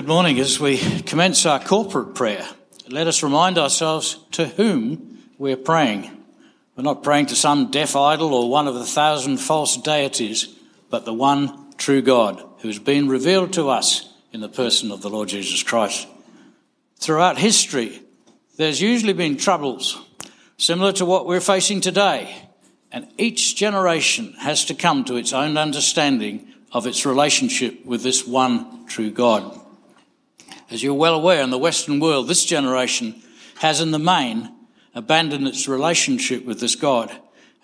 Good morning. As we commence our corporate prayer, let us remind ourselves to whom we're praying. We're not praying to some deaf idol or one of the thousand false deities, but the one true God who's been revealed to us in the person of the Lord Jesus Christ. Throughout history, there's usually been troubles similar to what we're facing today, and each generation has to come to its own understanding of its relationship with this one true God. As you're well aware, in the Western world, this generation has in the main abandoned its relationship with this God.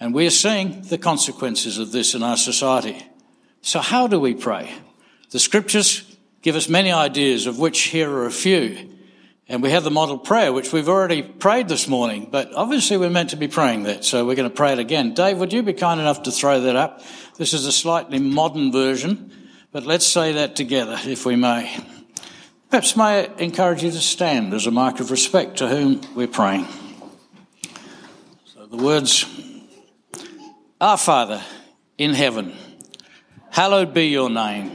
And we are seeing the consequences of this in our society. So, how do we pray? The scriptures give us many ideas, of which here are a few. And we have the model prayer, which we've already prayed this morning, but obviously we're meant to be praying that, so we're going to pray it again. Dave, would you be kind enough to throw that up? This is a slightly modern version, but let's say that together, if we may. Perhaps may I encourage you to stand as a mark of respect to whom we're praying. So the words Our Father in heaven, hallowed be your name.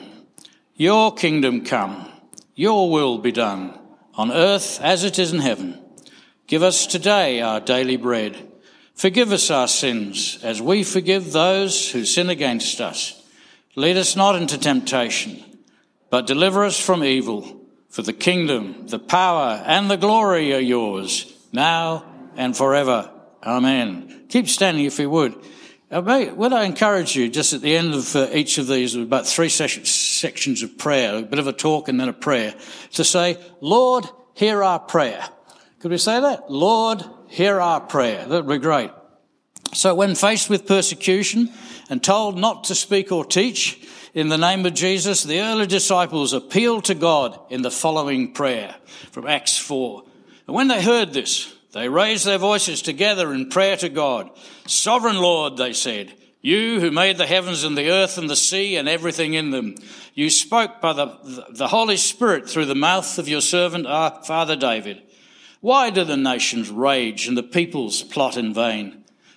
Your kingdom come, your will be done, on earth as it is in heaven. Give us today our daily bread. Forgive us our sins as we forgive those who sin against us. Lead us not into temptation, but deliver us from evil. For the kingdom, the power, and the glory are yours, now and forever. Amen. Keep standing if you would. Uh, would I encourage you, just at the end of uh, each of these, about three sections of prayer, a bit of a talk and then a prayer, to say, Lord, hear our prayer. Could we say that? Lord, hear our prayer. That would be great. So when faced with persecution and told not to speak or teach, in the name of Jesus, the early disciples appealed to God in the following prayer from Acts 4. And when they heard this, they raised their voices together in prayer to God. Sovereign Lord, they said, you who made the heavens and the earth and the sea and everything in them, you spoke by the, the Holy Spirit through the mouth of your servant, our father David. Why do the nations rage and the peoples plot in vain?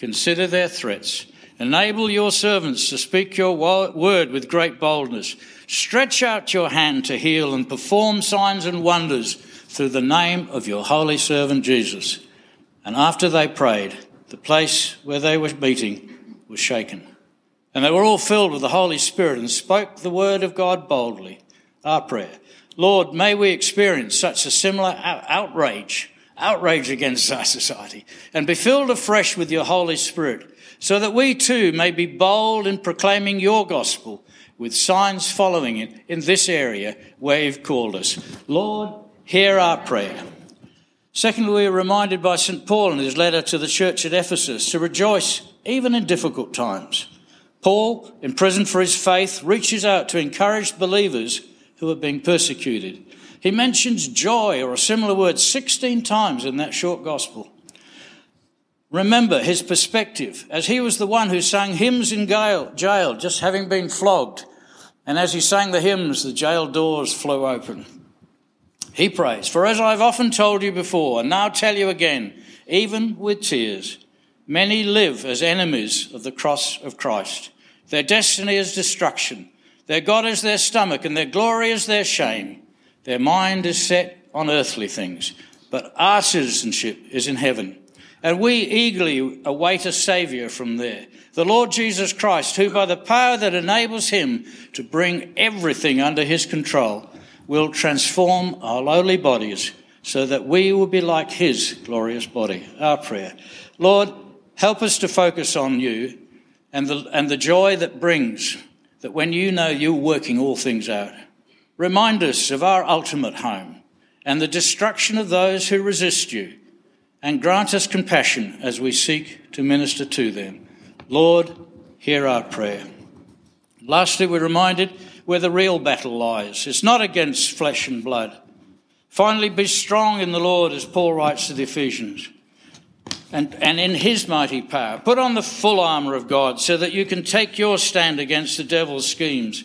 Consider their threats. Enable your servants to speak your word with great boldness. Stretch out your hand to heal and perform signs and wonders through the name of your holy servant Jesus. And after they prayed, the place where they were meeting was shaken. And they were all filled with the Holy Spirit and spoke the word of God boldly. Our prayer. Lord, may we experience such a similar outrage outrage against our society and be filled afresh with your Holy Spirit so that we too may be bold in proclaiming your gospel with signs following it in this area where you've called us. Lord, hear our prayer. Secondly, we are reminded by St. Paul in his letter to the church at Ephesus to rejoice even in difficult times. Paul, imprisoned for his faith, reaches out to encourage believers who are being persecuted. He mentions joy or a similar word 16 times in that short gospel. Remember his perspective, as he was the one who sang hymns in jail, just having been flogged. And as he sang the hymns, the jail doors flew open. He prays, For as I've often told you before, and now tell you again, even with tears, many live as enemies of the cross of Christ. Their destiny is destruction. Their God is their stomach, and their glory is their shame. Their mind is set on earthly things, but our citizenship is in heaven. And we eagerly await a Saviour from there, the Lord Jesus Christ, who by the power that enables him to bring everything under his control will transform our lowly bodies so that we will be like his glorious body. Our prayer. Lord, help us to focus on you and the, and the joy that brings that when you know you're working all things out. Remind us of our ultimate home and the destruction of those who resist you, and grant us compassion as we seek to minister to them. Lord, hear our prayer. Lastly, we're reminded where the real battle lies. It's not against flesh and blood, Finally, be strong in the Lord, as Paul writes to the Ephesians, and, and in his mighty power. Put on the full armour of God so that you can take your stand against the devil's schemes.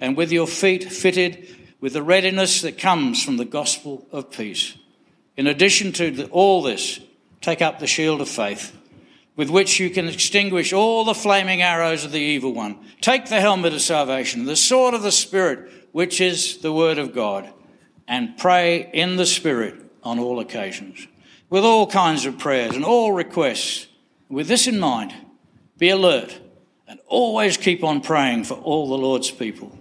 and with your feet fitted with the readiness that comes from the gospel of peace. In addition to all this, take up the shield of faith, with which you can extinguish all the flaming arrows of the evil one. Take the helmet of salvation, the sword of the Spirit, which is the word of God and pray in the Spirit on all occasions, with all kinds of prayers and all requests. With this in mind, be alert and always keep on praying for all the Lord's people.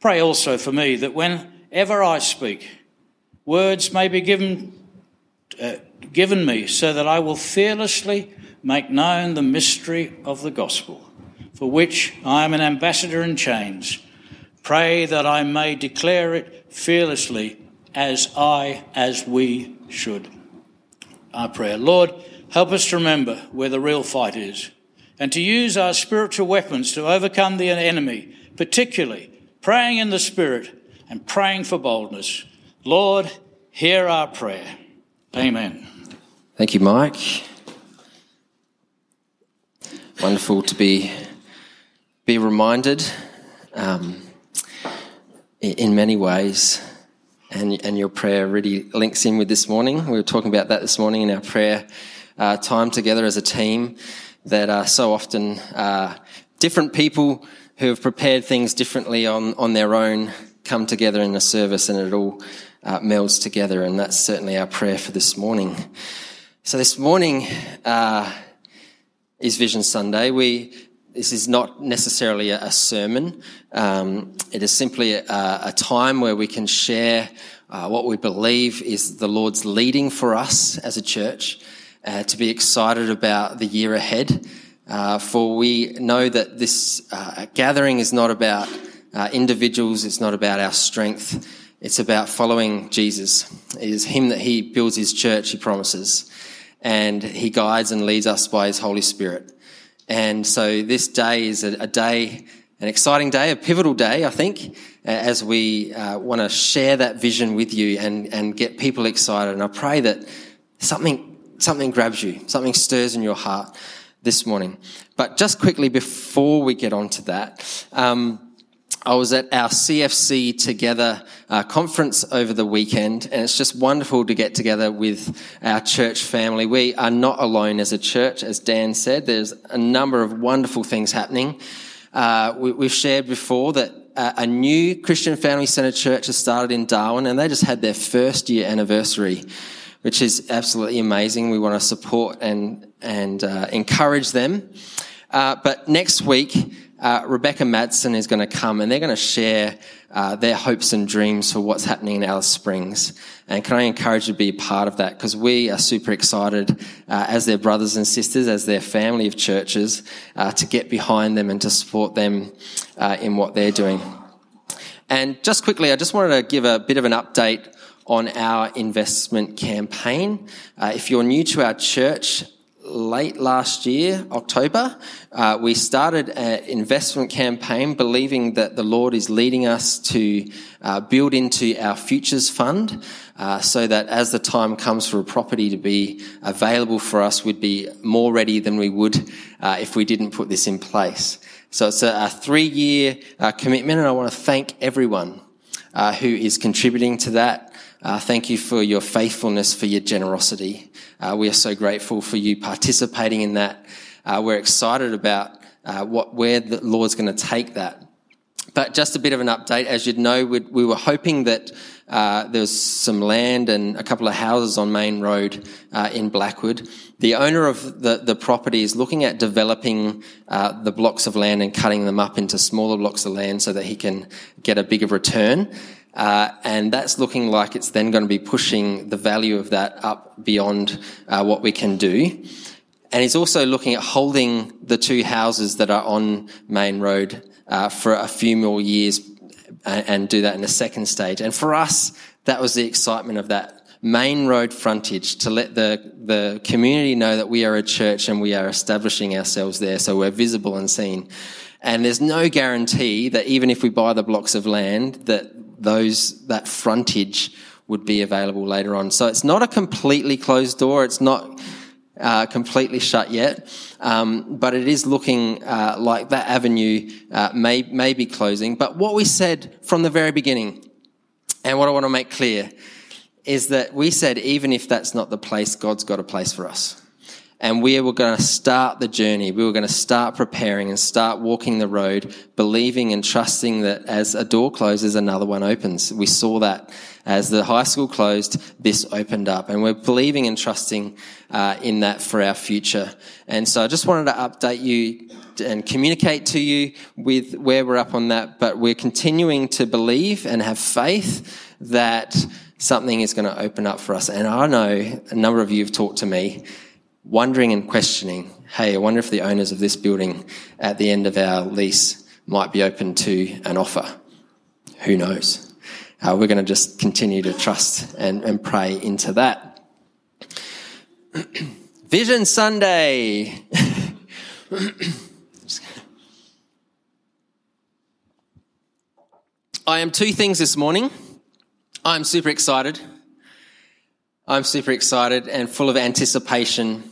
Pray also for me that whenever I speak, words may be given, uh, given me so that I will fearlessly make known the mystery of the gospel, for which I am an ambassador in chains. Pray that I may declare it fearlessly as I, as we should. Our prayer. Lord, help us to remember where the real fight is and to use our spiritual weapons to overcome the enemy, particularly praying in the Spirit and praying for boldness. Lord, hear our prayer. Amen. Thank you, Mike. Wonderful to be be reminded um, in many ways and, and your prayer really links in with this morning. We were talking about that this morning in our prayer uh, time together as a team. That are so often uh, different people who have prepared things differently on on their own come together in a service, and it all uh, melds together. And that's certainly our prayer for this morning. So this morning uh, is Vision Sunday. We this is not necessarily a, sermon. Um, it is simply a, a, time where we can share uh, what we believe is the Lord's leading for us as a church uh, to be excited about the year ahead. Uh, for we know that this uh, gathering is not about uh, individuals, it's not about our strength, it's about following Jesus. It is Him that He builds His church, He promises, and He guides and leads us by His Holy Spirit. And so this day is a, a day, an exciting day, a pivotal day, I think, as we uh, want to share that vision with you and, and get people excited. And I pray that something, something grabs you, something stirs in your heart this morning. But just quickly before we get on to that, um, I was at our CFC Together uh, conference over the weekend, and it's just wonderful to get together with our church family. We are not alone as a church, as Dan said. There's a number of wonderful things happening. Uh, we, have shared before that uh, a new Christian Family Centre church has started in Darwin, and they just had their first year anniversary, which is absolutely amazing. We want to support and and uh, encourage them. Uh, but next week, uh, Rebecca Madsen is going to come and they're going to share uh, their hopes and dreams for what's happening in Alice Springs. And can I encourage you to be part of that? Because we are super excited uh, as their brothers and sisters, as their family of churches, uh, to get behind them and to support them uh, in what they're doing. And just quickly, I just wanted to give a bit of an update on our investment campaign. Uh, if you're new to our church, late last year, October, uh, we started an investment campaign believing that the Lord is leading us to uh, build into our futures fund uh, so that as the time comes for a property to be available for us, we'd be more ready than we would uh, if we didn't put this in place. So it's a, a three year uh, commitment, and I want to thank everyone uh, who is contributing to that. Uh, thank you for your faithfulness, for your generosity. Uh, we are so grateful for you participating in that. Uh, we're excited about uh, what where the Lord's going to take that. But just a bit of an update, as you'd know, we were hoping that uh, there was some land and a couple of houses on Main Road uh, in Blackwood. The owner of the, the property is looking at developing uh, the blocks of land and cutting them up into smaller blocks of land so that he can get a bigger return. Uh, and that's looking like it's then going to be pushing the value of that up beyond uh, what we can do. And he's also looking at holding the two houses that are on Main Road uh, for a few more years and, and do that in a second stage. And for us, that was the excitement of that main road frontage to let the, the community know that we are a church and we are establishing ourselves there so we're visible and seen. And there's no guarantee that even if we buy the blocks of land, that those, that frontage would be available later on. So it's not a completely closed door. It's not uh, completely shut yet, um, but it is looking uh, like that avenue uh, may may be closing. But what we said from the very beginning, and what I want to make clear, is that we said even if that's not the place, God's got a place for us. And we were going to start the journey. We were going to start preparing and start walking the road, believing and trusting that as a door closes, another one opens. We saw that as the high school closed, this opened up. And we're believing and trusting uh, in that for our future. And so I just wanted to update you and communicate to you with where we're up on that. But we're continuing to believe and have faith that something is going to open up for us. And I know a number of you have talked to me wondering and questioning, hey, I wonder if the owners of this building at the end of our lease might be open to an offer. Who knows? Uh, we're going to just continue to trust and, and pray into that. Vision Sunday. I am two things this morning. I'm super excited. I'm super excited and full of anticipation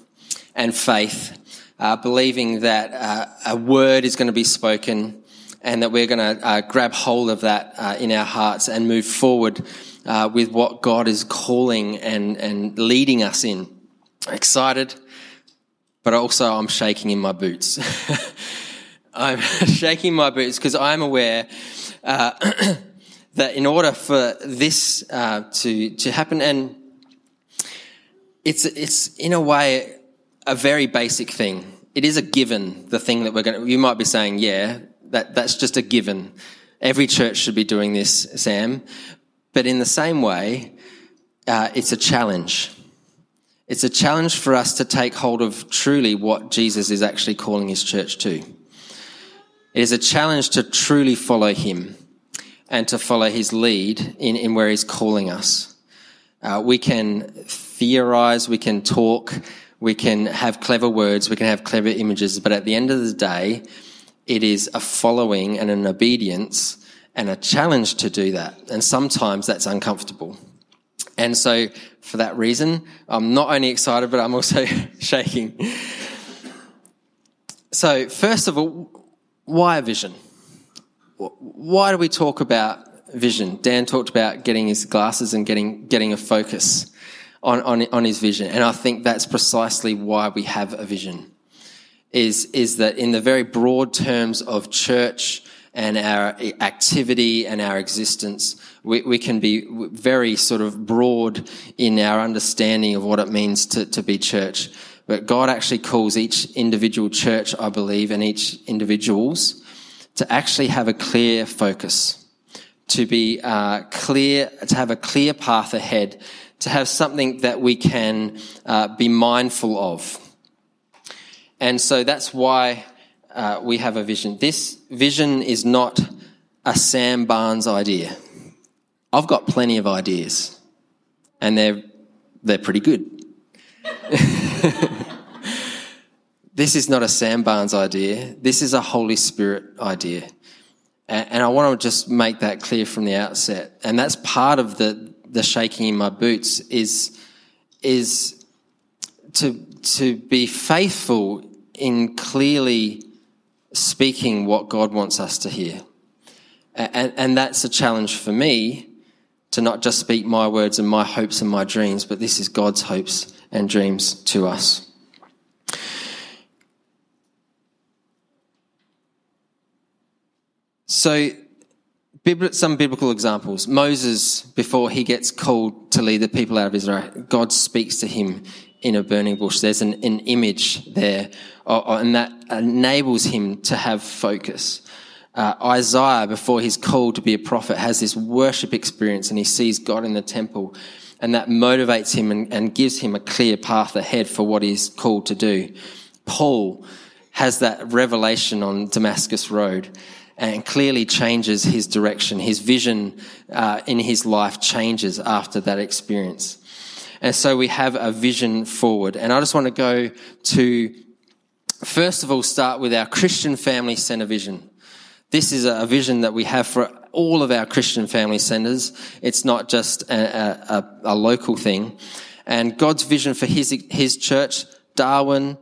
and faith, uh, believing that uh, a word is going to be spoken and that we're going to uh, grab hold of that uh, in our hearts and move forward uh, with what God is calling and, and leading us in. Excited, but also I'm shaking in my boots. I'm shaking my boots because I'm aware that in order for this uh, to to happen, and it's it's in a way a very basic thing. It is a given. The thing that we're going. to... You might be saying, yeah, that that's just a given. Every church should be doing this, Sam. But in the same way, uh, it's a challenge. It's a challenge for us to take hold of truly what Jesus is actually calling his church to. It is a challenge to truly follow him and to follow his lead in, in where he's calling us. Uh, we can theorize, we can talk, we can have clever words, we can have clever images, but at the end of the day, it is a following and an obedience and a challenge to do that. And sometimes that's uncomfortable. And so for that reason, I'm not only excited, but I'm also shaking. So first of all, why a vision? why do we talk about vision? Dan talked about getting his glasses and getting, getting a focus on, on, on his vision. And I think that's precisely why we have a vision. Is, is that in the very broad terms of church and our activity and our existence, we, we can be very sort of broad in our understanding of what it means to, to be church. But God actually calls each individual church, I believe, and each individuals to actually have a clear focus, to be uh, clear, to have a clear path ahead, to have something that we can uh, be mindful of. And so that's why uh, we have a vision. This vision is not a Sam Barnes idea. I've got plenty of ideas, and they're they're pretty good. This is not a Sam Barnes idea. This is a Holy Spirit idea. And I want to just make that clear from the outset. And that's part of the, the shaking in my boots is, is to, to be faithful in clearly speaking what God wants us to hear. And, and that's a challenge for me to not just speak my words and my hopes and my dreams, but this is God's hopes and dreams to us. So, some biblical examples. Moses, before he gets called to lead the people out of Israel, God speaks to him in a burning bush. There's an, an image there, and that enables him to have focus. Uh, Isaiah, before he's called to be a prophet, has this worship experience and he sees God in the temple. And that motivates him and, and gives him a clear path ahead for what he's called to do. Paul has that revelation on Damascus Road and clearly changes his direction. His vision uh, in his life changes after that experience. And so we have a vision forward. And I just want to go to, first of all, start with our Christian Family Centre vision. This is a vision that we have for all of our Christian family centres. It's not just a, a, a local thing. And God's vision for his, his church, Darwin,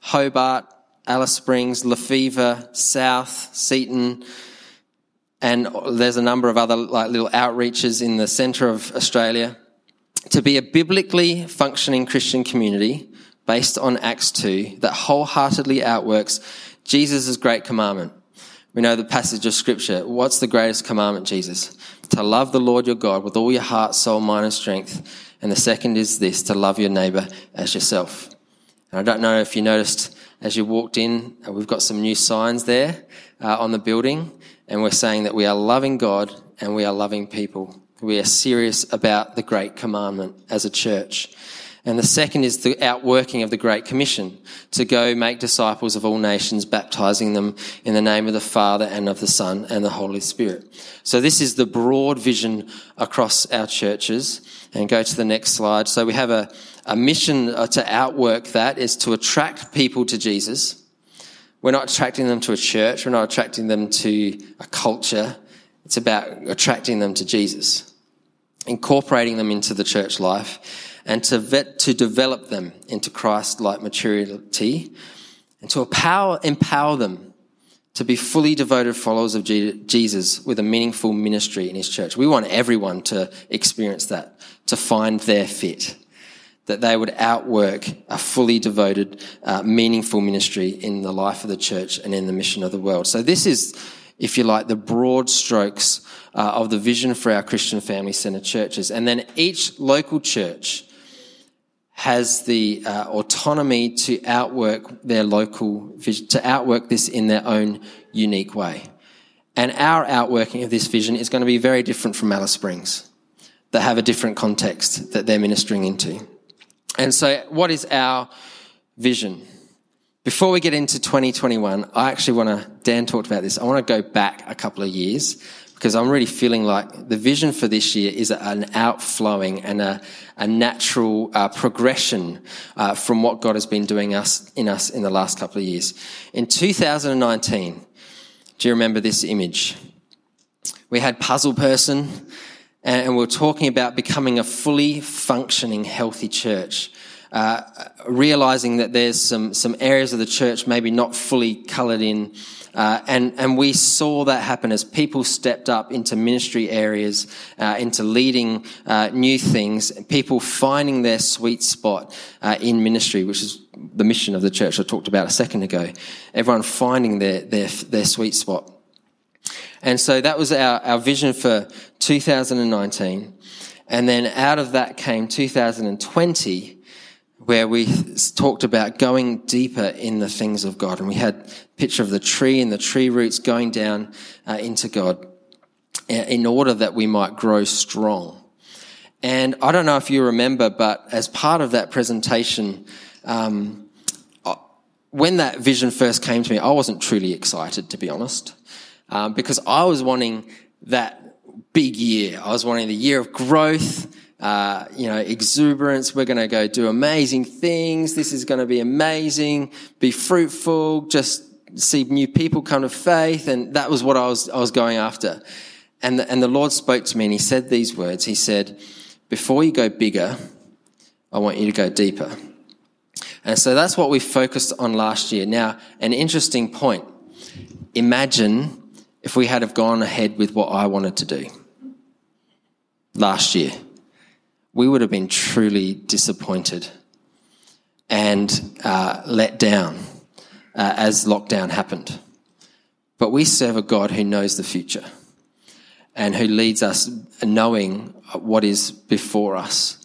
Hobart, Alice Springs, Lefevre, South, Seaton, and there's a number of other like little outreaches in the centre of Australia. To be a biblically functioning Christian community based on Acts 2 that wholeheartedly outworks Jesus' great commandment we know the passage of scripture. What's the greatest commandment, Jesus? To love the Lord your God with all your heart, soul, mind, and strength. And the second is this, to love your neighbor as yourself. And I don't know if you noticed as you walked in, uh, we've got some new signs there uh, on the building. And we're saying that we are loving God and we are loving people. We are serious about the great commandment as a church. And the second is the outworking of the Great Commission to go make disciples of all nations, baptizing them in the name of the Father and of the Son and the Holy Spirit. So this is the broad vision across our churches. And go to the next slide. So we have a, a mission uh, to outwork that is to attract people to Jesus. We're not attracting them to a church. We're not attracting them to a culture. It's about attracting them to Jesus, incorporating them into the church life and to vet, to develop them into Christ-like maturity and to empower, empower them to be fully devoted followers of Jesus with a meaningful ministry in his church. We want everyone to experience that, to find their fit, that they would outwork a fully devoted, uh, meaningful ministry in the life of the church and in the mission of the world. So this is, if you like, the broad strokes uh, of the vision for our Christian family centered churches. And then each local church has the uh, autonomy to outwork their local vision, to outwork this in their own unique way. And our outworking of this vision is going to be very different from Alice Springs, that have a different context that they're ministering into. And so, what is our vision? Before we get into 2021, I actually want to, Dan talked about this, I want to go back a couple of years because I'm really feeling like the vision for this year is an outflowing and a, a natural uh, progression uh, from what God has been doing us in us in the last couple of years. In 2019, do you remember this image? We had Puzzle Person, and we we're talking about becoming a fully functioning, healthy church. Uh, realizing that there's some, some areas of the church maybe not fully colored in uh, and, and we saw that happen as people stepped up into ministry areas, uh, into leading uh, new things, people finding their sweet spot uh, in ministry, which is the mission of the church I talked about a second ago. Everyone finding their, their, their sweet spot. And so that was our, our vision for 2019. And then out of that came 2020, where we talked about going deeper in the things of God. And we had a picture of the tree and the tree roots going down uh, into God uh, in order that we might grow strong. And I don't know if you remember, but as part of that presentation, um, uh, when that vision first came to me, I wasn't truly excited, to be honest, um, because I was wanting that big year. I was wanting the year of growth uh, you know, exuberance. We're going to go do amazing things. This is going to be amazing. Be fruitful. Just see new people come to faith. And that was what I was, I was going after. And the, and the Lord spoke to me and he said these words. He said, before you go bigger, I want you to go deeper. And so that's what we focused on last year. Now, an interesting point. Imagine if we had have gone ahead with what I wanted to do last year we would have been truly disappointed and uh, let down uh, as lockdown happened. But we serve a God who knows the future and who leads us knowing what is before us.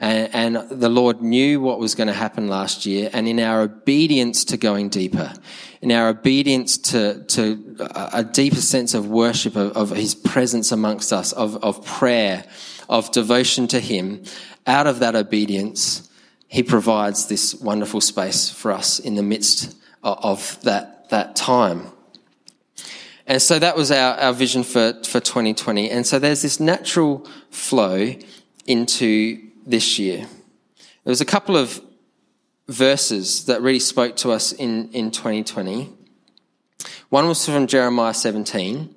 And, and the Lord knew what was going to happen last year. And in our obedience to going deeper, in our obedience to, to a deeper sense of worship, of, of His presence amongst us, of, of prayer, of devotion to Him, out of that obedience, He provides this wonderful space for us in the midst of, that, that time. And so that was our, our vision for, for 2020. And so there's this natural flow into this year. There was a couple of verses that really spoke to us in, in 2020. One was from Jeremiah 17.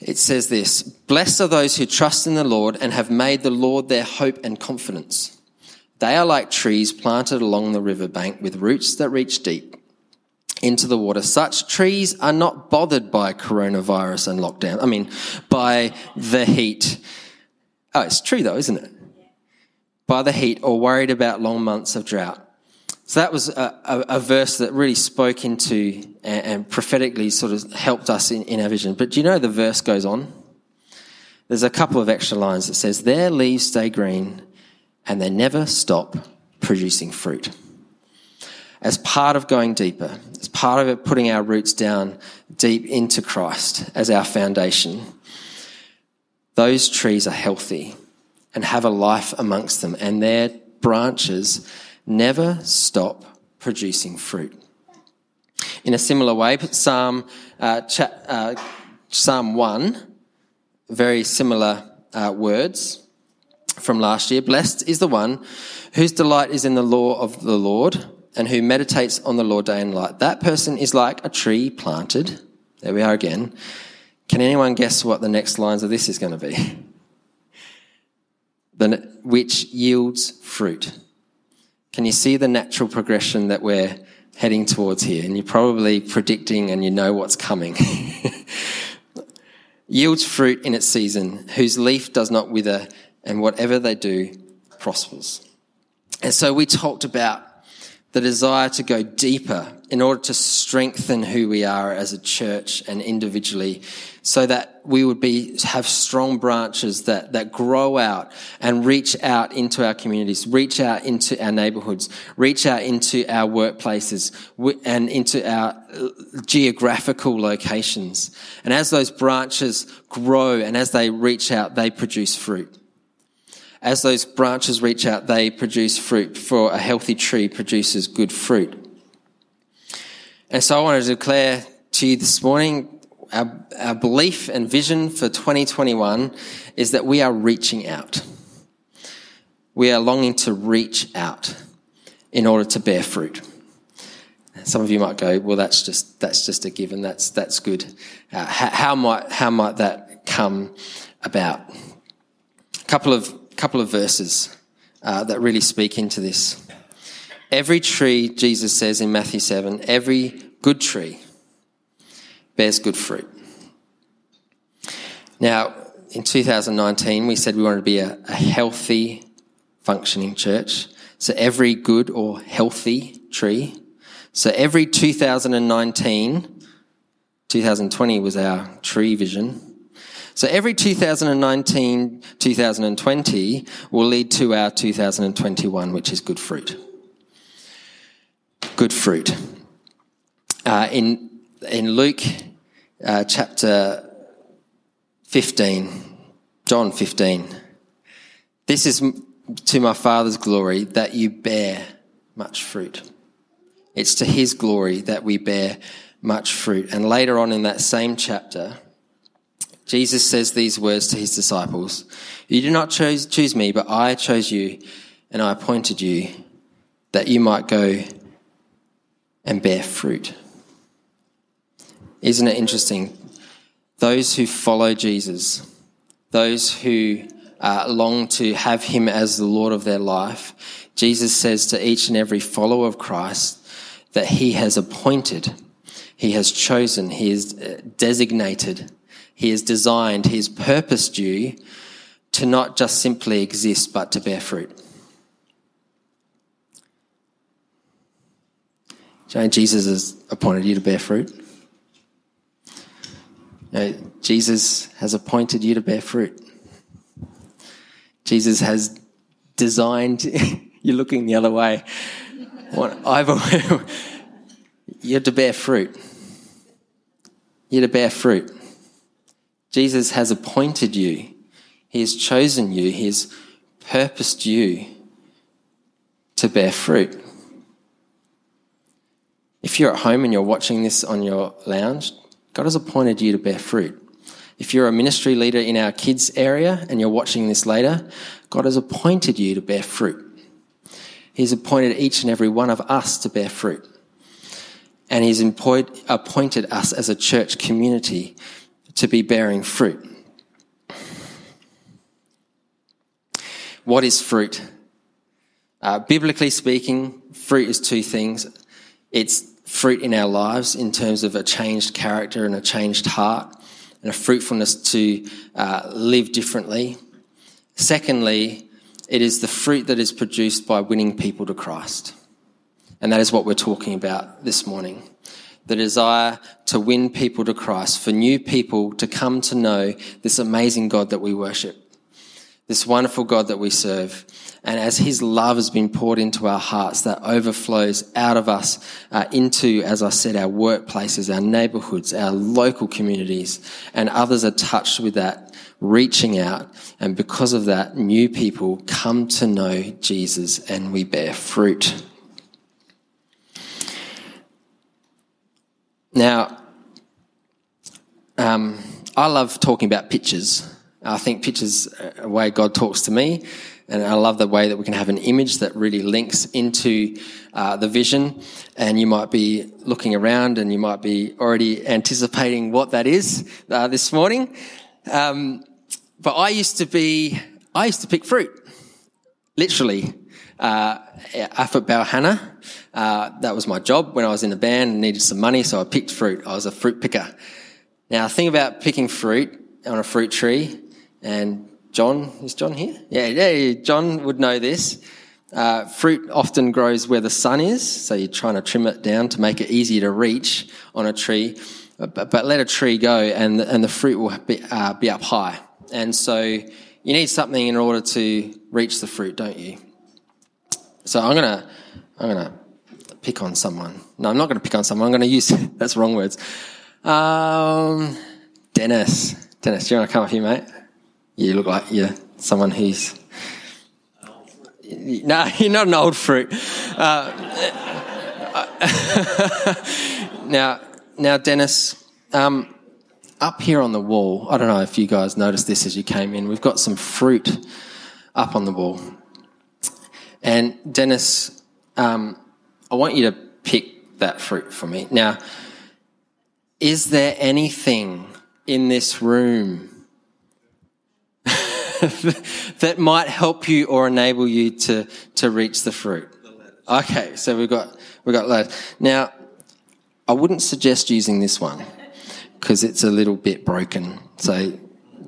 It says this Blessed are those who trust in the Lord and have made the Lord their hope and confidence. They are like trees planted along the riverbank with roots that reach deep into the water. Such trees are not bothered by coronavirus and lockdown. I mean, by the heat. Oh, it's true though, isn't it? By the heat or worried about long months of drought. So that was a, a, a verse that really spoke into and, and, prophetically sort of helped us in, in our vision. But do you know the verse goes on? There's a couple of extra lines that says, Their leaves stay green and they never stop producing fruit. As part of going deeper, as part of it putting our roots down deep into Christ as our foundation, those trees are healthy and have a life amongst them, and their branches never stop producing fruit. In a similar way, Psalm, uh, cha- uh, Psalm 1, very similar uh, words from last year. Blessed is the one whose delight is in the law of the Lord and who meditates on the Lord day and night. That person is like a tree planted. There we are again. Can anyone guess what the next lines of this is going to be? which yields fruit. Can you see the natural progression that we're heading towards here? And you're probably predicting and you know what's coming. yields fruit in its season, whose leaf does not wither, and whatever they do prospers. And so we talked about the desire to go deeper in order to strengthen who we are as a church and individually so that we would be have strong branches that that grow out and reach out into our communities reach out into our neighborhoods reach out into our workplaces and into our uh, geographical locations. And as those branches grow and as they reach out they produce fruit. As those branches reach out, they produce fruit, for a healthy tree produces good fruit. And so I want to declare to you this morning our, our belief and vision for 2021 is that we are reaching out. We are longing to reach out in order to bear fruit. Some of you might go, well, that's just, that's just a given. That's, that's good. Uh, how, how, might, how might that come about? A couple of couple of verses uh, that really speak into this. Every tree, Jesus says in Matthew 7, every good tree bears good fruit. Now, in 2019, we said we wanted to be a, a healthy, functioning church. So every good or healthy tree. So every 2019, 2020 was our tree vision. So every 2019, 2020 will lead to our 2021, which is good fruit. Good fruit. Uh, in, in Luke uh, chapter 15, John 15, this is to my Father's glory that you bear much fruit. It's to his glory that we bear much fruit. And later on in that same chapter, Jesus says these words to his disciples You did not choose, choose me, but I chose you, and I appointed you that you might go and bear fruit. Isn't it interesting? Those who follow Jesus, those who uh, long to have him as the Lord of their life, Jesus says to each and every follower of Christ that he has appointed, he has chosen, he has uh, designated he has designed, He has purposed you to not just simply exist, but to bear fruit. Know, Jesus has appointed you to bear fruit. You know, Jesus has appointed you to bear fruit. Jesus has designed. You're looking the other way. What I've you're to bear fruit. You're to bear fruit. Jesus has appointed you. He has chosen you. He has purposed you to bear fruit. If you're at home and you're watching this on your lounge, God has appointed you to bear fruit. If you're a ministry leader in our kids area and you're watching this later, God has appointed you to bear fruit. He's appointed each and every one of us to bear fruit. And He's appointed us as a church community to be bearing fruit. What is fruit? Uh, biblically speaking, fruit is two things. It's fruit in our lives in terms of a changed character and a changed heart and a fruitfulness to uh, live differently. Secondly, it is the fruit that is produced by winning people to Christ. And that is what we're talking about this morning. The desire to win people to Christ, for new people to come to know this amazing God that we worship, this wonderful God that we serve. And as His love has been poured into our hearts, that overflows out of us uh, into, as I said, our workplaces, our neighborhoods, our local communities, and others are touched with that, reaching out. And because of that, new people come to know Jesus and we bear fruit. Now, um, I love talking about pictures. I think pictures a way God talks to me, and I love the way that we can have an image that really links into uh, the vision. And you might be looking around and you might be already anticipating what that is uh, this morning. Um, but I used to be, I used to pick fruit, literally. Uh, up at Balhannah, uh, that was my job when I was in the band and needed some money, so I picked fruit. I was a fruit picker. Now, the thing about picking fruit on a fruit tree, and John, is John here? Yeah, yeah, John would know this. Uh, fruit often grows where the sun is, so you're trying to trim it down to make it easier to reach on a tree. But, but let a tree go, and the, and the fruit will be, uh, be up high. And so you need something in order to reach the fruit, don't you? So I'm gonna, I'm gonna pick on someone. No, I'm not gonna pick on someone. I'm gonna use that's wrong words. Um, Dennis, Dennis, do you want to come up here, mate? You look like you're someone who's. No, you're not an old fruit. Uh, now, now, Dennis, um, up here on the wall, I don't know if you guys noticed this as you came in. We've got some fruit up on the wall. And Dennis, um, I want you to pick that fruit for me. Now, is there anything in this room that might help you or enable you to, to reach the fruit? Okay, so we've got we've got lettuce. Now, I wouldn't suggest using this one because it's a little bit broken. So,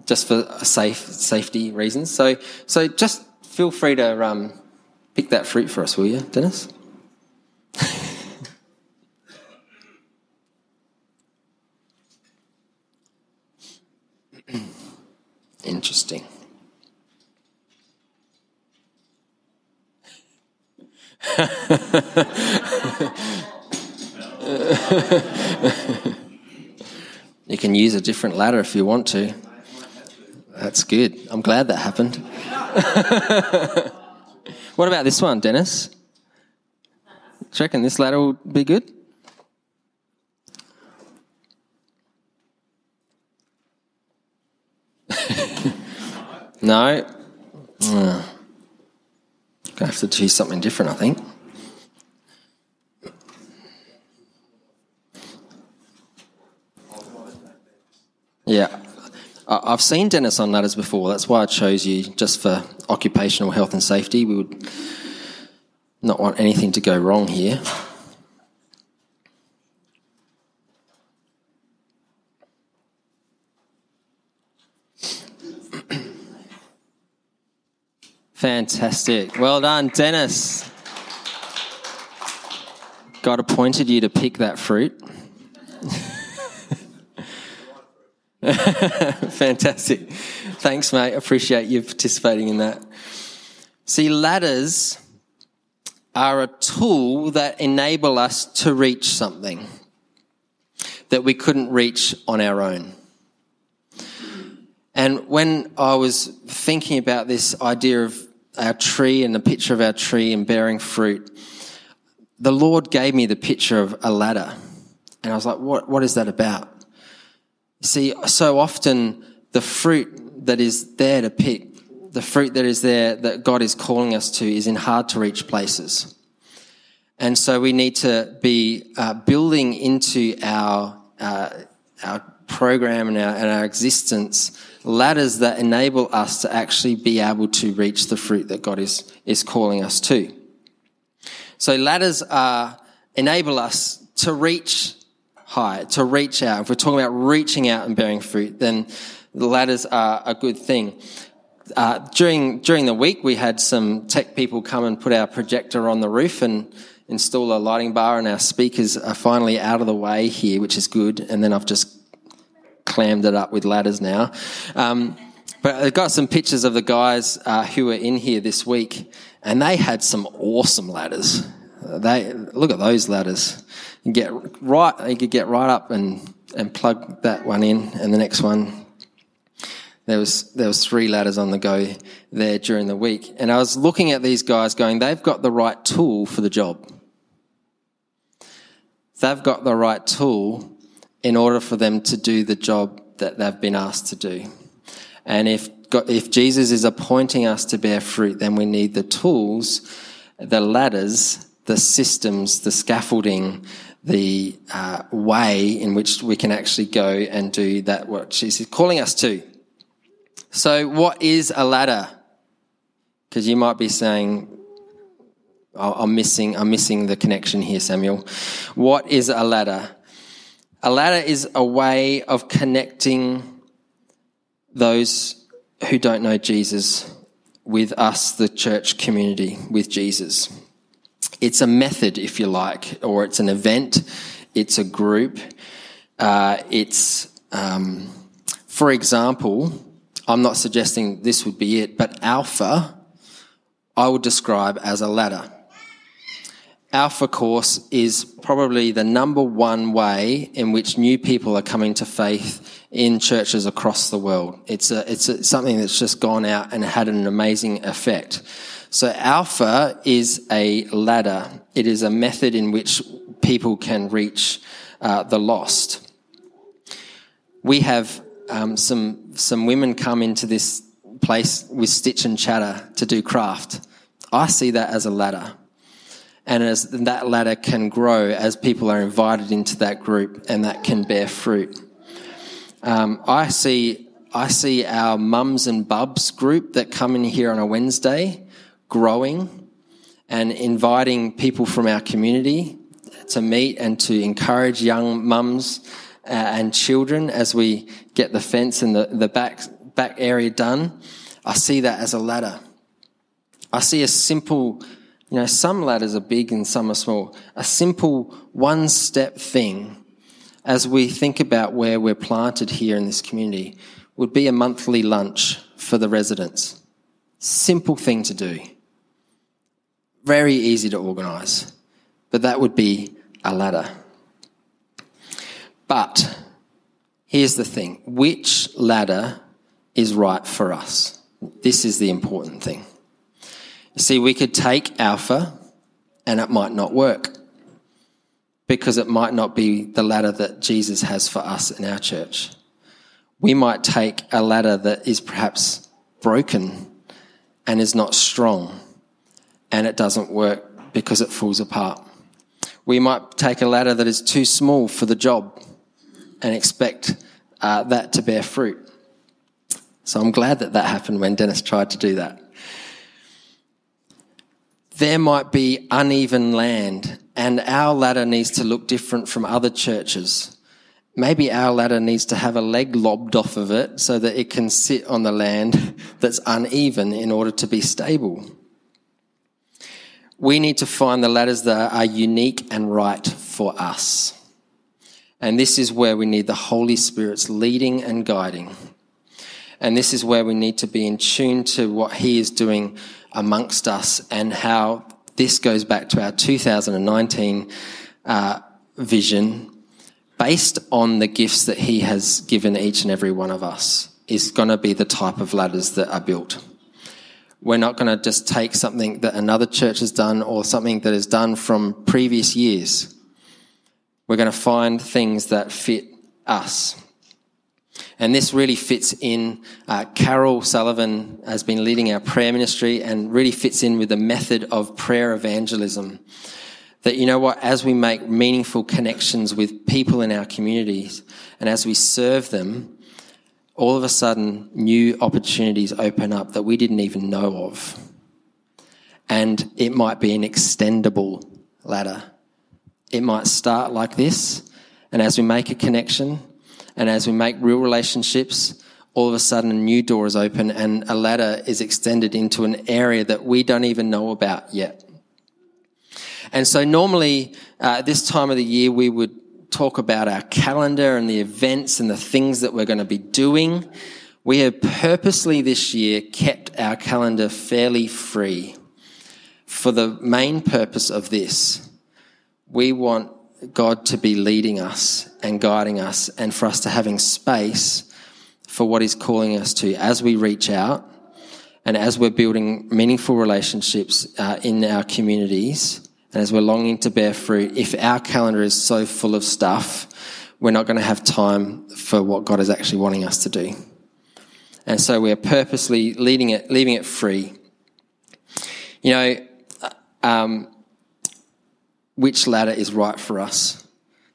just for safe safety reasons. So, so just feel free to um, Pick that fruit for us, will you, Dennis? Interesting. You can use a different ladder if you want to. That's good. I'm glad that happened. What about this one, Dennis? Reckon this ladder will be good? no? Uh, gonna have to choose something different, I think. Yeah. I've seen Dennis on ladders before. That's why I chose you, just for occupational health and safety. We would not want anything to go wrong here. Fantastic. Well done, Dennis. God appointed you to pick that fruit. Fantastic. Thanks, mate. Appreciate you participating in that. See, ladders are a tool that enable us to reach something that we couldn't reach on our own. And when I was thinking about this idea of our tree and the picture of our tree and bearing fruit, the Lord gave me the picture of a ladder. And I was like, what, what is that about? See, so often the fruit that is there to pick, the fruit that is there that God is calling us to is in hard to reach places. And so we need to be uh, building into our, uh, our program and our, and our existence ladders that enable us to actually be able to reach the fruit that God is, is calling us to. So ladders are, enable us to reach high, to reach out. If we're talking about reaching out and bearing fruit, then the ladders are a good thing. Uh, during during the week, we had some tech people come and put our projector on the roof and install a lighting bar, and our speakers are finally out of the way here, which is good. And then I've just clammed it up with ladders now. Um, but I got some pictures of the guys uh, who were in here this week, and they had some awesome ladders. They look at those ladders. You get right, you could get right up and and plug that one in, and the next one. There was there was three ladders on the go there during the week, and I was looking at these guys, going, they've got the right tool for the job. They've got the right tool in order for them to do the job that they've been asked to do. And if if Jesus is appointing us to bear fruit, then we need the tools, the ladders, the systems, the scaffolding, the uh, way in which we can actually go and do that what Jesus is calling us to. So, what is a ladder? Because you might be saying, I'm missing, I'm missing the connection here, Samuel. What is a ladder? A ladder is a way of connecting those who don't know Jesus with us, the church community, with Jesus. It's a method, if you like, or it's an event, it's a group. Uh, it's, um, for example, I'm not suggesting this would be it, but Alpha, I would describe as a ladder. Alpha Course is probably the number one way in which new people are coming to faith in churches across the world. It's a, it's a, something that's just gone out and had an amazing effect. So Alpha is a ladder. It is a method in which people can reach uh, the lost. We have um, some some women come into this place with Stitch and Chatter to do craft. I see that as a ladder. And as that ladder can grow as people are invited into that group and that can bear fruit. Um, I see I see our mums and bubs group that come in here on a Wednesday growing and inviting people from our community to meet and to encourage young mums uh, and children as we get the fence and the, the back, back area done. I see that as a ladder. I see a simple, you know, some ladders are big and some are small. A simple one step thing as we think about where we're planted here in this community would be a monthly lunch for the residents. Simple thing to do very easy to organise, but that would be a ladder. But here's the thing which ladder is right for us? This is the important thing. See, we could take Alpha and it might not work because it might not be the ladder that Jesus has for us in our church. We might take a ladder that is perhaps broken and is not strong and it doesn't work because it falls apart. We might take a ladder that is too small for the job and expect uh, that to bear fruit. So I'm glad that that happened when Dennis tried to do that. There might be uneven land, and our ladder needs to look different from other churches. Maybe our ladder needs to have a leg lobbed off of it so that it can sit on the land that's uneven in order to be stable we need to find the ladders that are unique and right for us. And this is where we need the Holy Spirit's leading and guiding. And this is where we need to be in tune to what He is doing amongst us and how this goes back to our 2019 uh, vision based on the gifts that He has given each and every one of us is going to be the type of ladders that are built. We're not going to just take something that another church has done or something that is done from previous years. We're going to find things that fit us. And this really fits in. Uh, Carol Sullivan has been leading our prayer ministry and really fits in with the method of prayer evangelism. That, you know what, as we make meaningful connections with people in our communities and as we serve them, all of a sudden new opportunities open up that we didn't even know of. And it might be an extendable ladder. It might start like this, and as we make a connection and as we make real relationships, all of a sudden a new door is open and a ladder is extended into an area that we don't even know about yet. And so normally, uh, this time of the year, we would talk about our calendar and the events and the things that we're going to be doing. We have purposely this year kept our calendar fairly free for the main purpose of this. We want God to be leading us and guiding us and for us to having space for what He's calling us to as we reach out and as we're building meaningful relationships uh, in our communities and as we're longing to bear fruit, if our calendar is so full of stuff, we're not going to have time for what God is actually wanting us to do. And so we are purposely leading it, leaving it free. You know, um, which ladder is right for us?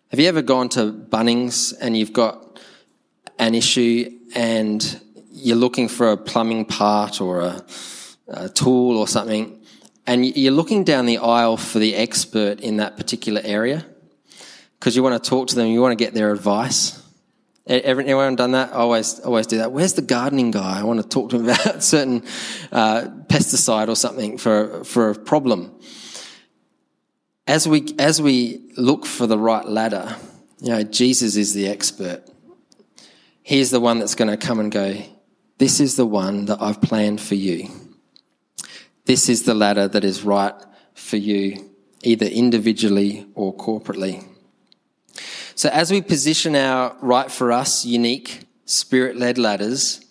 Have you ever gone to Bunnings and you've got an issue and you're looking for a plumbing part or a, a tool or something and you're looking down the aisle for the expert in that particular area because you want to talk to them, you want to get their advice. Everyone done that? I always, always do that. Where's the gardening guy? I want to talk to him about certain uh, pesticide or something for for a problem. As we as we look for the right ladder, you know, Jesus is the expert. He's the one that's going to come and go. This is the one that I've planned for you. This is the ladder that is right for you, either individually or corporately. So, as we position our right for us unique spirit led ladders,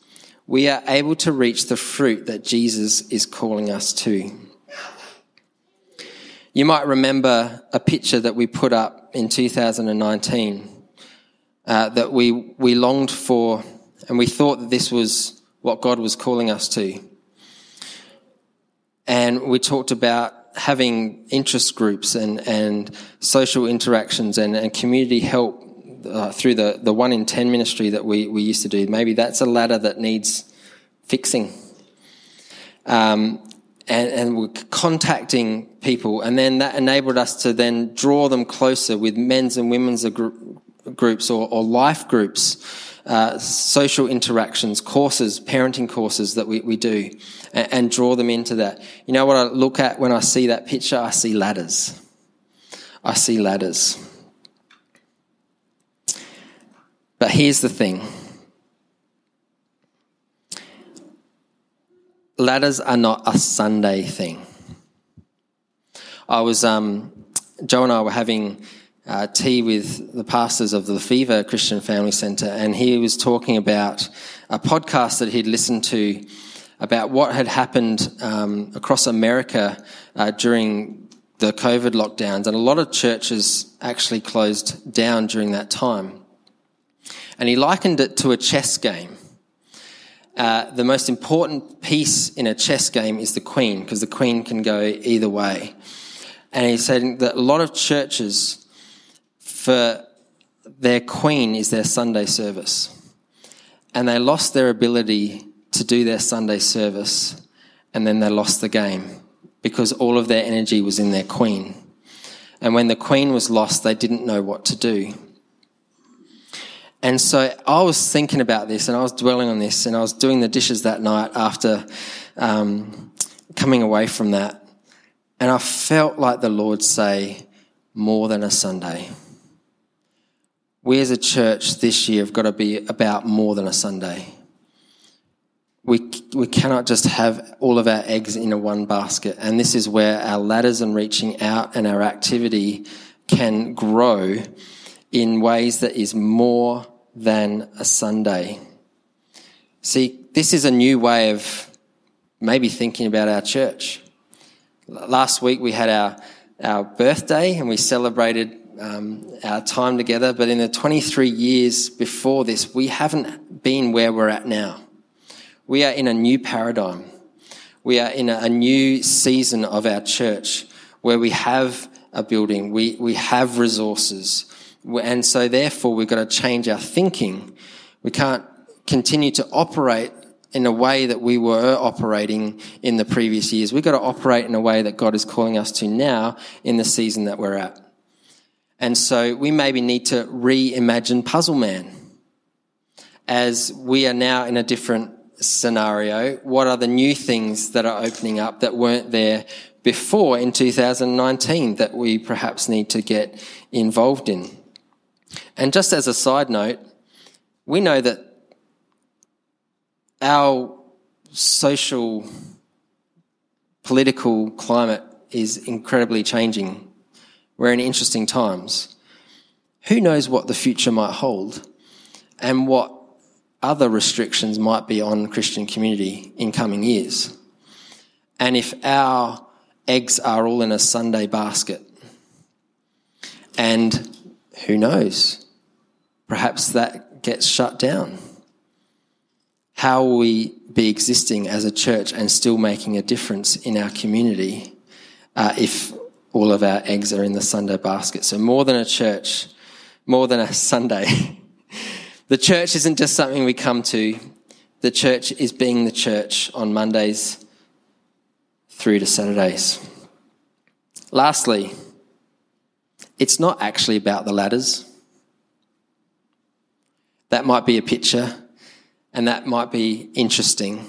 we are able to reach the fruit that Jesus is calling us to. You might remember a picture that we put up in 2019 uh, that we, we longed for, and we thought that this was what God was calling us to. And we talked about having interest groups and, and social interactions and, and community help uh, through the, the one in 10 ministry that we, we used to do. Maybe that's a ladder that needs fixing. Um, and, and we're contacting people, and then that enabled us to then draw them closer with men's and women's groups or, or life groups uh, social interactions, courses, parenting courses that we, we do, and, and draw them into that. You know what I look at when I see that picture? I see ladders. I see ladders. But here's the thing ladders are not a Sunday thing. I was, um, Joe and I were having uh, tea with the pastors of the Fever Christian Family Centre, and he was talking about a podcast that he'd listened to about what had happened um, across America uh, during the COVID lockdowns, and a lot of churches actually closed down during that time. And he likened it to a chess game. Uh, the most important piece in a chess game is the queen, because the queen can go either way. And he said that a lot of churches for their queen is their Sunday service. And they lost their ability to do their Sunday service, and then they lost the game because all of their energy was in their queen. And when the queen was lost, they didn't know what to do. And so I was thinking about this and I was dwelling on this and I was doing the dishes that night after um, coming away from that. And I felt like the Lord say, more than a Sunday we as a church this year have got to be about more than a Sunday. we, we cannot just have all of our eggs in a one basket. And this is where our ladders and reaching out and our activity can grow in ways that is more than a Sunday. See, this is a new way of maybe thinking about our church. Last week we had our, our birthday and we celebrated um, our time together, but in the 23 years before this, we haven't been where we're at now. We are in a new paradigm. We are in a, a new season of our church where we have a building, we, we have resources, and so therefore we've got to change our thinking. We can't continue to operate in a way that we were operating in the previous years. We've got to operate in a way that God is calling us to now in the season that we're at. And so we maybe need to reimagine Puzzle Man as we are now in a different scenario. What are the new things that are opening up that weren't there before in 2019 that we perhaps need to get involved in? And just as a side note, we know that our social, political climate is incredibly changing. We're in interesting times. Who knows what the future might hold and what other restrictions might be on Christian community in coming years? And if our eggs are all in a Sunday basket, and who knows, perhaps that gets shut down. How will we be existing as a church and still making a difference in our community uh, if all of our eggs are in the Sunday basket. So more than a church, more than a Sunday. the church isn't just something we come to. The church is being the church on Mondays through to Saturdays. Lastly, it's not actually about the ladders. That might be a picture and that might be interesting,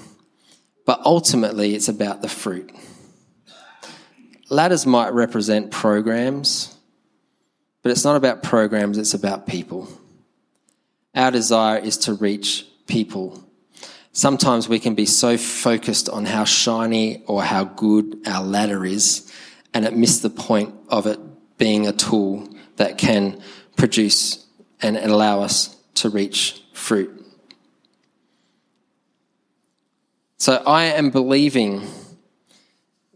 but ultimately it's about the fruit. Ladders might represent programs, but it's not about programs, it's about people. Our desire is to reach people. Sometimes we can be so focused on how shiny or how good our ladder is, and it miss the point of it being a tool that can produce and allow us to reach fruit. So I am believing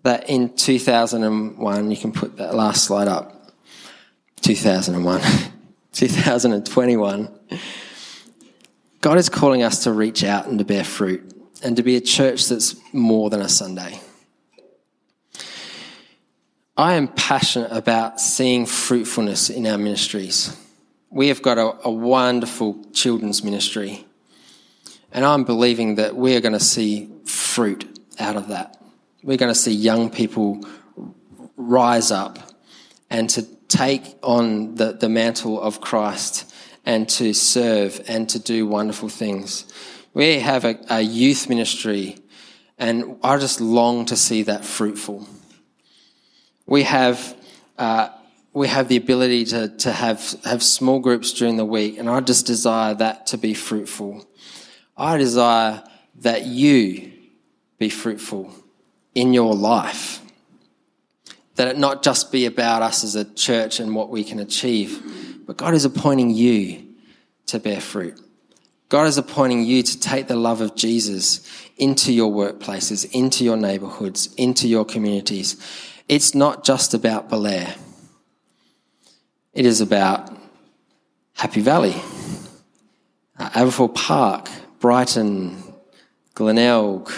that in 2001, you can put that last slide up, 2001, 2021, God is calling us to reach out and to bear fruit and to be a church that's more than a Sunday. I am passionate about seeing fruitfulness in our ministries. We have got a, a wonderful children's ministry, and I'm believing that we are going to see fruit out of that. We're going to see young people rise up and to take on the, the mantle of Christ and to serve and to do wonderful things. We have a, a youth ministry, and I just long to see that fruitful. We have. Uh, we have the ability to, to have, have small groups during the week, and I just desire that to be fruitful. I desire that you be fruitful in your life. That it not just be about us as a church and what we can achieve, but God is appointing you to bear fruit. God is appointing you to take the love of Jesus into your workplaces, into your neighborhoods, into your communities. It's not just about Belair. It is about Happy Valley, uh, Aberfoyle Park, Brighton, Glenelg,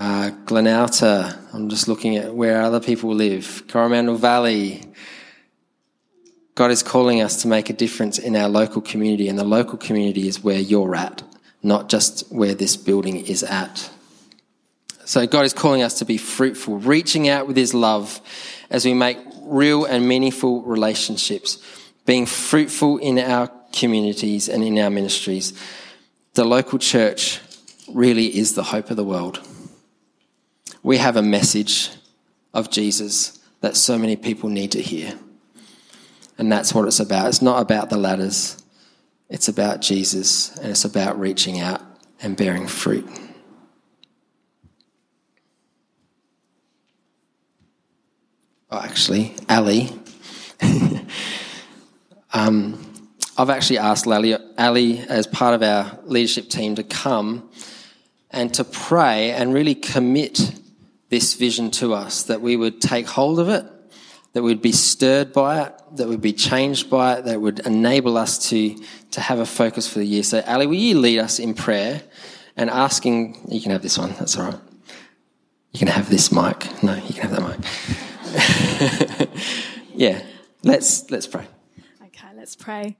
uh, Glenalta, I'm just looking at where other people live. Coromandel Valley. God is calling us to make a difference in our local community, and the local community is where you're at, not just where this building is at. So God is calling us to be fruitful, reaching out with His love as we make real and meaningful relationships, being fruitful in our communities and in our ministries. The local church really is the hope of the world we have a message of Jesus that so many people need to hear. And that's what it's about. It's not about the ladders, it's about Jesus, and it's about reaching out and bearing fruit. Oh, actually, Ali. um, I've actually asked Ali, Ali, as part of our leadership team, to come and to pray and really commit this vision to us, that we would take hold of it, that we'd be stirred by it, that we'd be changed by it, that would enable us to, to have a focus for the year. So, Ali, will you lead us in prayer and asking, you can have this one, that's all right. You can have this mic. No, you can have that mic. yeah, let's, let's pray. Okay, let's pray.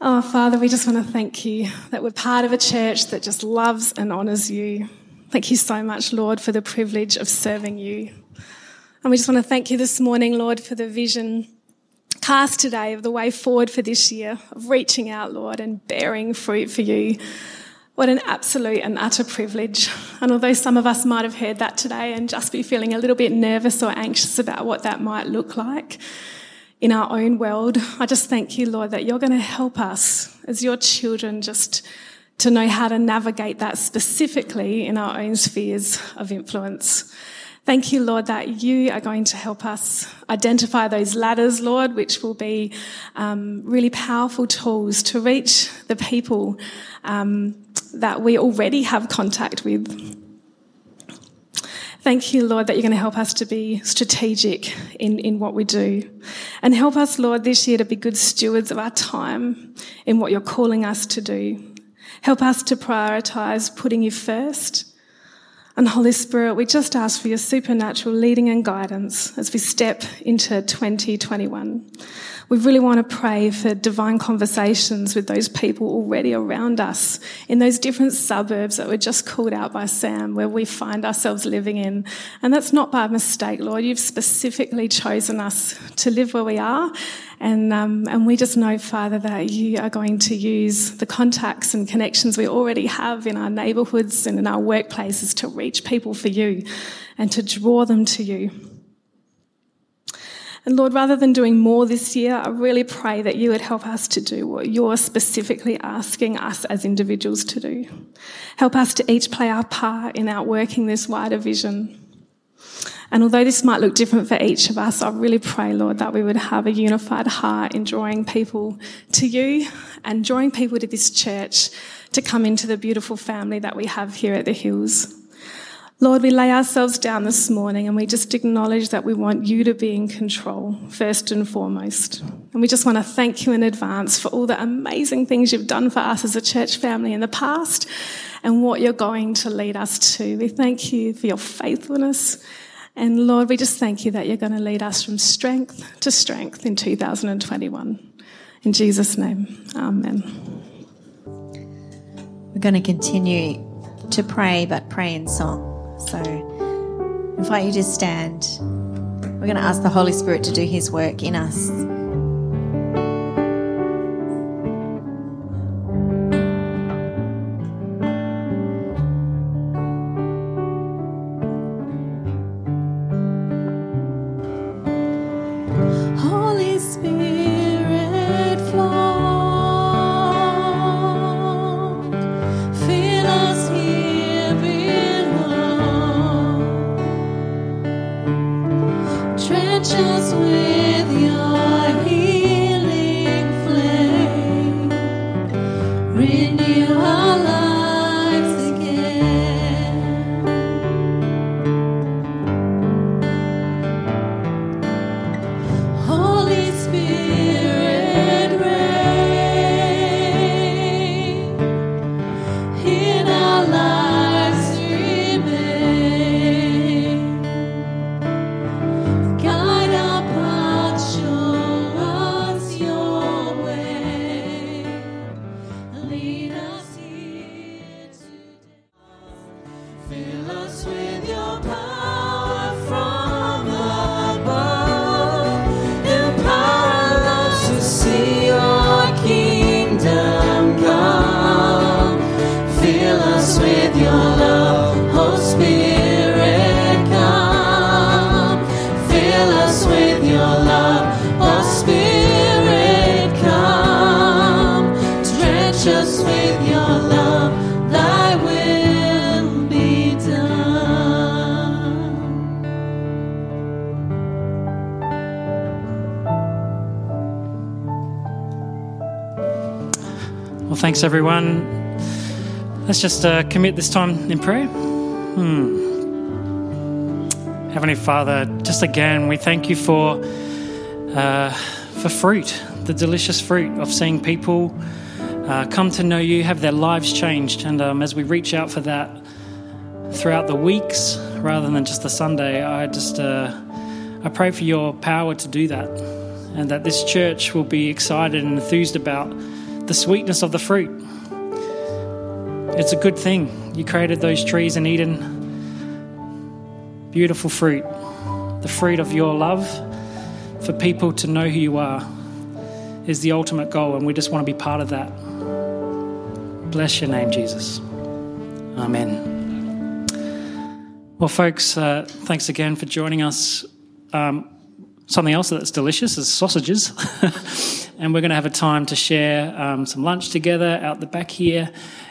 Oh, Father, we just want to thank you that we're part of a church that just loves and honours you. Thank you so much, Lord, for the privilege of serving you. And we just want to thank you this morning, Lord, for the vision cast today of the way forward for this year, of reaching out, Lord, and bearing fruit for you. What an absolute and utter privilege. And although some of us might have heard that today and just be feeling a little bit nervous or anxious about what that might look like, in our own world. I just thank you, Lord, that you're going to help us as your children just to know how to navigate that specifically in our own spheres of influence. Thank you, Lord, that you are going to help us identify those ladders, Lord, which will be um, really powerful tools to reach the people um, that we already have contact with. Thank you, Lord, that you're going to help us to be strategic in, in what we do. And help us, Lord, this year to be good stewards of our time in what you're calling us to do. Help us to prioritize putting you first. And Holy Spirit, we just ask for your supernatural leading and guidance as we step into 2021. We really want to pray for divine conversations with those people already around us in those different suburbs that were just called out by Sam, where we find ourselves living in. And that's not by mistake, Lord. You've specifically chosen us to live where we are. And, um, and we just know, Father, that you are going to use the contacts and connections we already have in our neighbourhoods and in our workplaces to reach people for you and to draw them to you. And Lord, rather than doing more this year, I really pray that you would help us to do what you're specifically asking us as individuals to do. Help us to each play our part in outworking this wider vision. And although this might look different for each of us, I really pray, Lord, that we would have a unified heart in drawing people to you and drawing people to this church to come into the beautiful family that we have here at the Hills. Lord, we lay ourselves down this morning and we just acknowledge that we want you to be in control first and foremost. And we just want to thank you in advance for all the amazing things you've done for us as a church family in the past and what you're going to lead us to. We thank you for your faithfulness. And Lord, we just thank you that you're going to lead us from strength to strength in 2021. In Jesus' name, amen. We're going to continue to pray, but pray in song. So I invite you to stand. We're going to ask the Holy Spirit to do His work in us. Thanks, everyone. Let's just uh, commit this time in prayer. Hmm. Heavenly Father, just again, we thank you for uh, for fruit, the delicious fruit of seeing people uh, come to know you, have their lives changed, and um, as we reach out for that throughout the weeks rather than just the Sunday, I just uh, I pray for your power to do that, and that this church will be excited and enthused about the sweetness of the fruit. It's a good thing. You created those trees in Eden. Beautiful fruit. The fruit of your love for people to know who you are is the ultimate goal, and we just want to be part of that. Bless your name, Jesus. Amen. Well, folks, uh, thanks again for joining us. Um, something else that's delicious is sausages. and we're going to have a time to share um, some lunch together out the back here.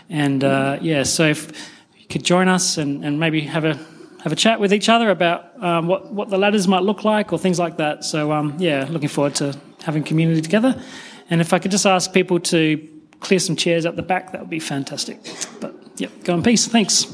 And uh, yeah, so if you could join us and, and maybe have a have a chat with each other about um, what what the ladders might look like or things like that. So um, yeah, looking forward to having community together. And if I could just ask people to clear some chairs at the back, that would be fantastic. But yeah, go in peace. Thanks.